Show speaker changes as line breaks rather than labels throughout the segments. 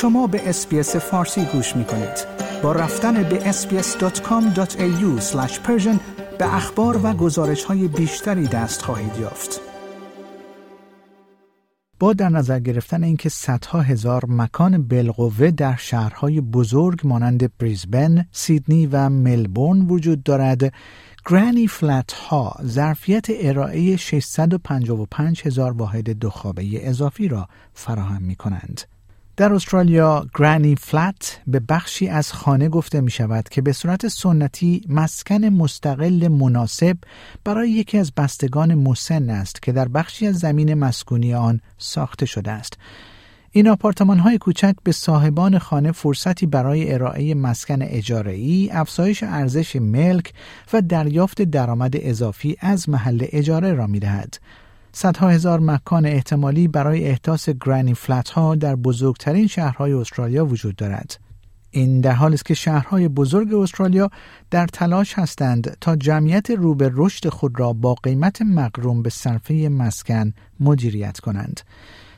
شما به اسپیس فارسی گوش می کنید. با رفتن به sbs.com.au به اخبار و گزارش های بیشتری دست خواهید یافت. با در نظر گرفتن اینکه صدها هزار مکان بالقوه در شهرهای بزرگ مانند بریزبن، سیدنی و ملبورن وجود دارد، گرانی فلت ها ظرفیت ارائه 655 هزار واحد دو اضافی را فراهم می کنند. در استرالیا گرانی فلت به بخشی از خانه گفته می شود که به صورت سنتی مسکن مستقل مناسب برای یکی از بستگان مسن است که در بخشی از زمین مسکونی آن ساخته شده است. این آپارتمان های کوچک به صاحبان خانه فرصتی برای ارائه مسکن اجاره افزایش ارزش ملک و دریافت درآمد اضافی از محل اجاره را می دهد. صدها هزار مکان احتمالی برای احداث گرانی فلت ها در بزرگترین شهرهای استرالیا وجود دارد. این در حالی است که شهرهای بزرگ استرالیا در تلاش هستند تا جمعیت رو به رشد خود را با قیمت مقروم به صرفه مسکن مدیریت کنند.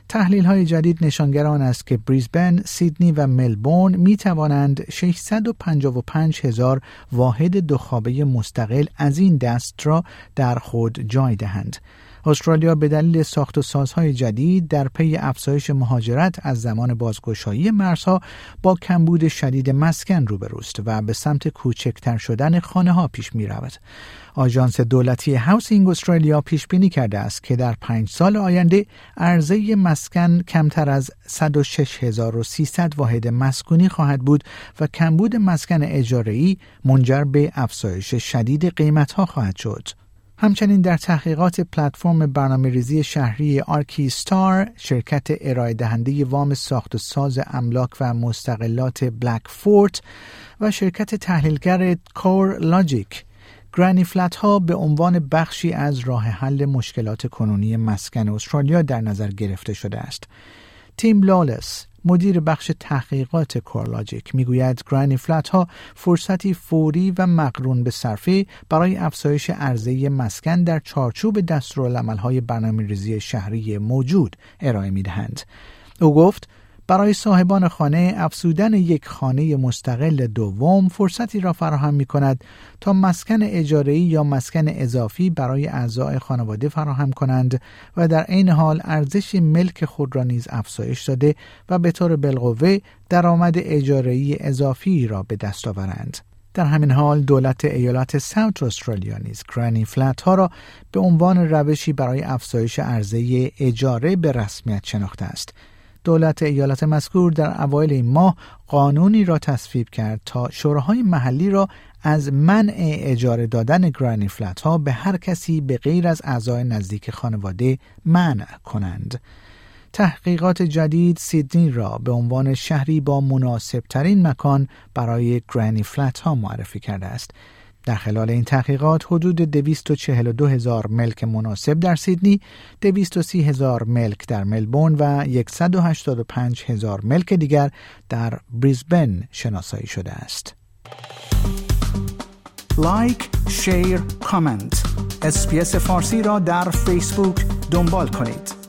تحلیل های جدید نشانگر آن است که بریزبن، سیدنی و ملبورن می توانند 655 هزار واحد دو مستقل از این دست را در خود جای دهند. استرالیا به دلیل ساخت و سازهای جدید در پی افزایش مهاجرت از زمان بازگشایی مرزها با کمبود شدید مسکن روبروست و به سمت کوچکتر شدن خانه ها پیش می رود. آژانس دولتی Housing Australia پیش بینی کرده است که در پنج سال آینده عرضه مسکن کمتر از 106300 واحد مسکونی خواهد بود و کمبود مسکن اجاره‌ای منجر به افزایش شدید قیمتها خواهد شد. همچنین در تحقیقات پلتفرم برنامه ریزی شهری Archistar شرکت ارائه دهنده وام ساخت و ساز املاک و مستقلات Blackfort و شرکت تحلیلگر CoreLogic granny flat ها به عنوان بخشی از راه حل مشکلات کنونی مسکن استرالیا در نظر گرفته شده است. تیم لالس مدیر بخش تحقیقات CoreLogic می‌گوید granny flat ها فرصتی فوری و مقرون به صرفه برای افزایش عرضه مسکن در چارچوب دستورالعمل های برنامه ریزی شهری موجود ارائه می دهند. او گفت برای صاحبان خانه افزودن یک خانه مستقل دوم فرصتی را فراهم می کند تا مسکن اجاره‌ای یا مسکن اضافی برای اعضای خانواده فراهم کنند و در عین حال ارزش ملک خود را نیز افزایش داده و به طور بالقوه درآمد اجاره‌ای اضافی را به دست آورند. در همین حال دولت ایالات ساوت استرالیا نیز گرانی فلت ها را به عنوان روشی برای افزایش عرضه اجاره به رسمیت شناخته است دولت ایالت مذکور در اوایل این ماه قانونی را تصویب کرد تا شوراهای محلی را از منع اجاره دادن گرانی فلت ها به هر کسی به غیر از اعضای نزدیک خانواده منع کنند. تحقیقات جدید سیدنی را به عنوان شهری با مناسب ترین مکان برای گرانی فلت ها معرفی کرده است در خلال این تحقیقات حدود 242 هزار ملک مناسب در سیدنی، 230 هزار ملک در ملبورن و 185 هزار ملک دیگر در بریزبن شناسایی شده است.
لایک، شیر، کامنت. اسپیس فارسی را در فیسبوک دنبال کنید.